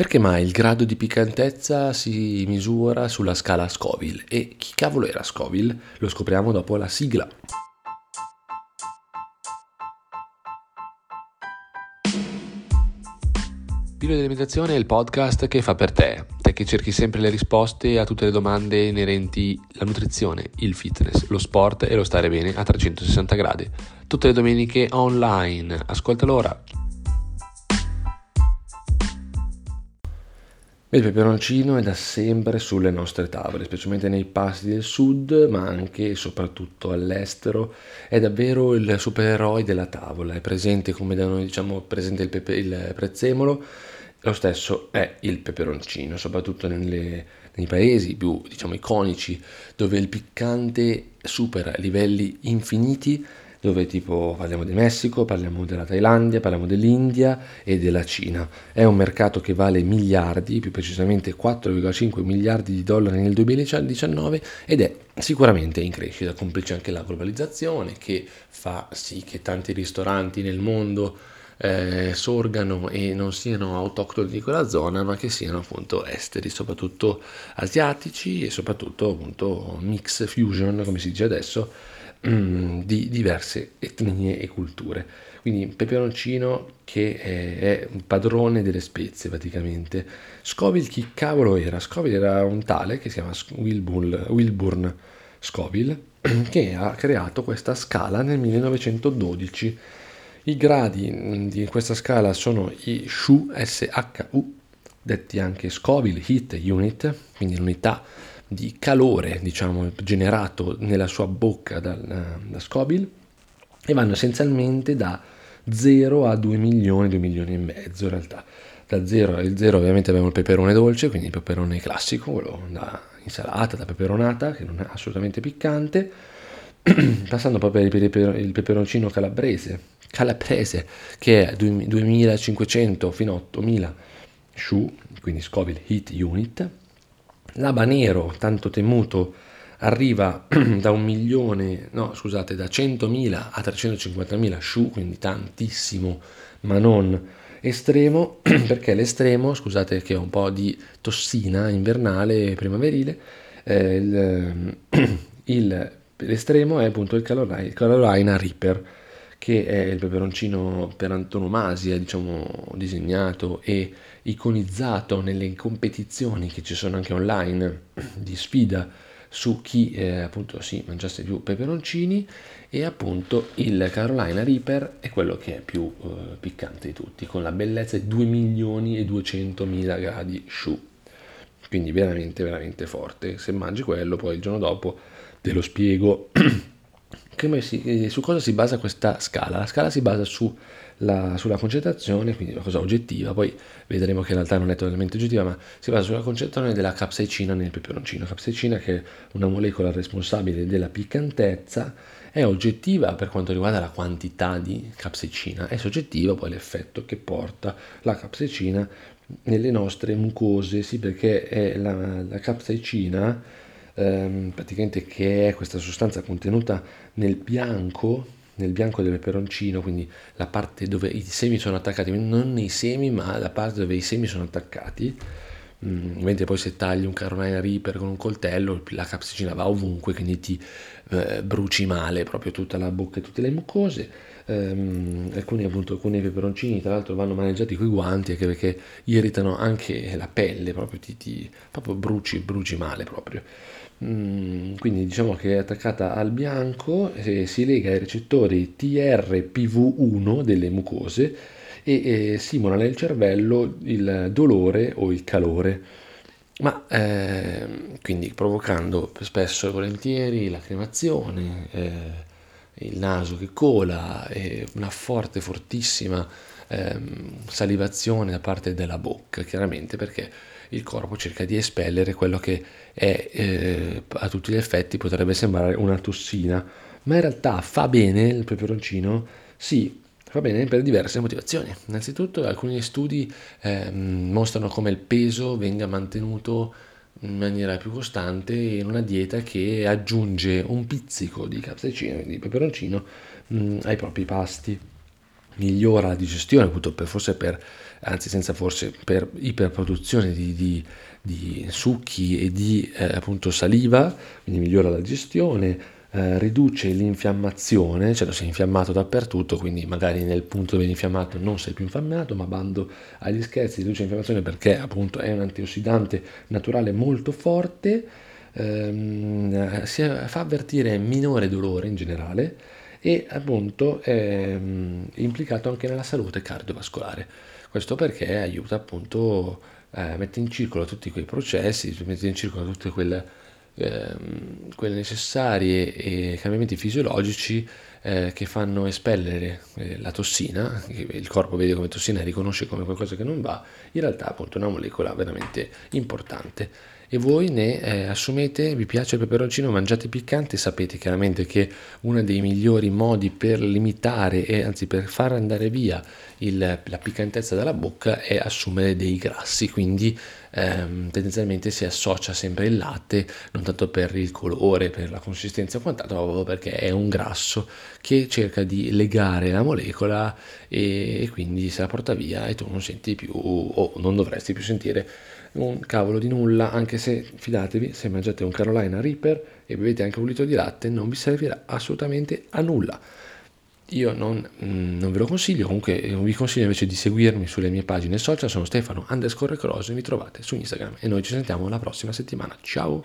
Perché mai il grado di piccantezza si misura sulla scala Scoville? E chi cavolo era Scoville? Lo scopriamo dopo la sigla. Pilo dell'alimentazione è il podcast che fa per te, te che cerchi sempre le risposte a tutte le domande inerenti alla nutrizione, il fitness, lo sport e lo stare bene a 360 gradi. Tutte le domeniche online. Ascoltalo ora. Il peperoncino è da sempre sulle nostre tavole, specialmente nei pasti del sud, ma anche e soprattutto all'estero. È davvero il supereroe della tavola, è presente come da noi diciamo presente il, pepe, il prezzemolo, lo stesso è il peperoncino, soprattutto nelle, nei paesi più diciamo iconici dove il piccante supera livelli infiniti dove tipo parliamo del Messico, parliamo della Thailandia, parliamo dell'India e della Cina. È un mercato che vale miliardi, più precisamente 4,5 miliardi di dollari nel 2019 ed è sicuramente in crescita, complice anche la globalizzazione che fa sì che tanti ristoranti nel mondo eh, sorgano e non siano autoctoni di quella zona, ma che siano appunto esteri, soprattutto asiatici e soprattutto appunto mix fusion, come si dice adesso, mm, di diverse etnie e culture. Quindi peperoncino che è, è un padrone delle spezie praticamente. Scoville chi cavolo era? Scoville era un tale che si chiama Wilburn, Wilburn Scoville che ha creato questa scala nel 1912. I gradi mm, di questa scala sono i SHU, SHU, detti anche Scoville Heat Unit, quindi l'unità di calore, diciamo, generato nella sua bocca da, da Scoville e vanno essenzialmente da 0 a 2 milioni, 2 milioni e mezzo in realtà. Da 0 al 0 ovviamente abbiamo il peperone dolce, quindi il peperone classico, quello da insalata, da peperonata, che non è assolutamente piccante, passando poi per il peperoncino calabrese, calabrese che è 2500 fino a 8000 SHU, quindi Scoville Heat Unit, L'habanero, tanto temuto, arriva da un milione, no scusate, da 100.000 a 350.000 shu, quindi tantissimo, ma non estremo, perché l'estremo, scusate che ho un po' di tossina invernale primaverile, eh, il, il, l'estremo è appunto il Carolina, il Carolina Reaper, che è il peperoncino per antonomasia, diciamo, disegnato e iconizzato nelle competizioni che ci sono anche online di sfida su chi eh, appunto si mangiasse più peperoncini e appunto il Carolina Reaper è quello che è più eh, piccante di tutti con la bellezza di 2 milioni e 200 mila gradi shu quindi veramente veramente forte. Se mangi quello poi il giorno dopo te lo spiego si, eh, su cosa si basa questa scala? La scala si basa su la, sulla concentrazione, quindi una cosa oggettiva, poi vedremo che in realtà non è totalmente oggettiva, ma si basa sulla concentrazione della capsaicina nel peperoncino. Capsaicina che è una molecola responsabile della piccantezza, è oggettiva per quanto riguarda la quantità di capsaicina, è soggettiva poi l'effetto che porta la capsaicina nelle nostre mucose, sì perché la, la capsaicina ehm, praticamente che è questa sostanza contenuta nel bianco nel bianco del peperoncino, quindi la parte dove i semi sono attaccati, non nei semi, ma la parte dove i semi sono attaccati. Mm, mentre poi se tagli un Carolina Reaper con un coltello, la capsicina va ovunque, quindi ti eh, bruci male proprio tutta la bocca e tutte le mucose. Um, alcuni, appunto, alcuni peperoncini tra l'altro vanno maneggiati con i guanti anche perché irritano anche la pelle, proprio ti, ti proprio bruci, bruci male proprio. Mm, quindi diciamo che è attaccata al bianco, eh, si lega ai recettori TRPV1 delle mucose e, e simula nel cervello il dolore o il calore, ma eh, quindi provocando spesso e volentieri lacrimazione, eh, il naso che cola e una forte, fortissima eh, salivazione da parte della bocca, chiaramente perché il corpo cerca di espellere quello che è, eh, a tutti gli effetti potrebbe sembrare una tossina, ma in realtà fa bene il peperoncino? Sì, fa bene per diverse motivazioni. Innanzitutto alcuni studi eh, mostrano come il peso venga mantenuto in maniera più costante in una dieta che aggiunge un pizzico di capsaicino, di peperoncino, mh, ai propri pasti. migliora la digestione, appunto per, forse per, anzi senza forse, per iperproduzione di, di, di succhi e di eh, appunto saliva, quindi migliora la digestione, eh, riduce l'infiammazione, cioè sei infiammato dappertutto, quindi magari nel punto dove è infiammato non sei più infiammato, ma bando agli scherzi, riduce l'infiammazione perché appunto è un antiossidante naturale molto forte, ehm, si fa avvertire minore dolore in generale e appunto è mm, implicato anche nella salute cardiovascolare. Questo perché aiuta appunto, eh, mette in circolo tutti quei processi, mette in circolo tutte quelle, eh, quelle necessarie e cambiamenti fisiologici eh, che fanno espellere eh, la tossina, che il corpo vede come tossina e riconosce come qualcosa che non va, in realtà appunto è una molecola veramente importante e voi ne eh, assumete, vi piace il peperoncino, mangiate piccante, sapete chiaramente che uno dei migliori modi per limitare e anzi per far andare via il, la piccantezza dalla bocca è assumere dei grassi, quindi ehm, tendenzialmente si associa sempre il latte, non tanto per il colore, per la consistenza o quant'altro, ma proprio perché è un grasso che cerca di legare la molecola e, e quindi se la porta via e tu non senti più o non dovresti più sentire un cavolo di nulla, anche se fidatevi, se mangiate un Carolina Reaper e bevete anche un litro di latte, non vi servirà assolutamente a nulla. Io non, mm, non ve lo consiglio, comunque vi consiglio invece di seguirmi sulle mie pagine social, sono Stefano underscore Cross e mi trovate su Instagram e noi ci sentiamo la prossima settimana. Ciao!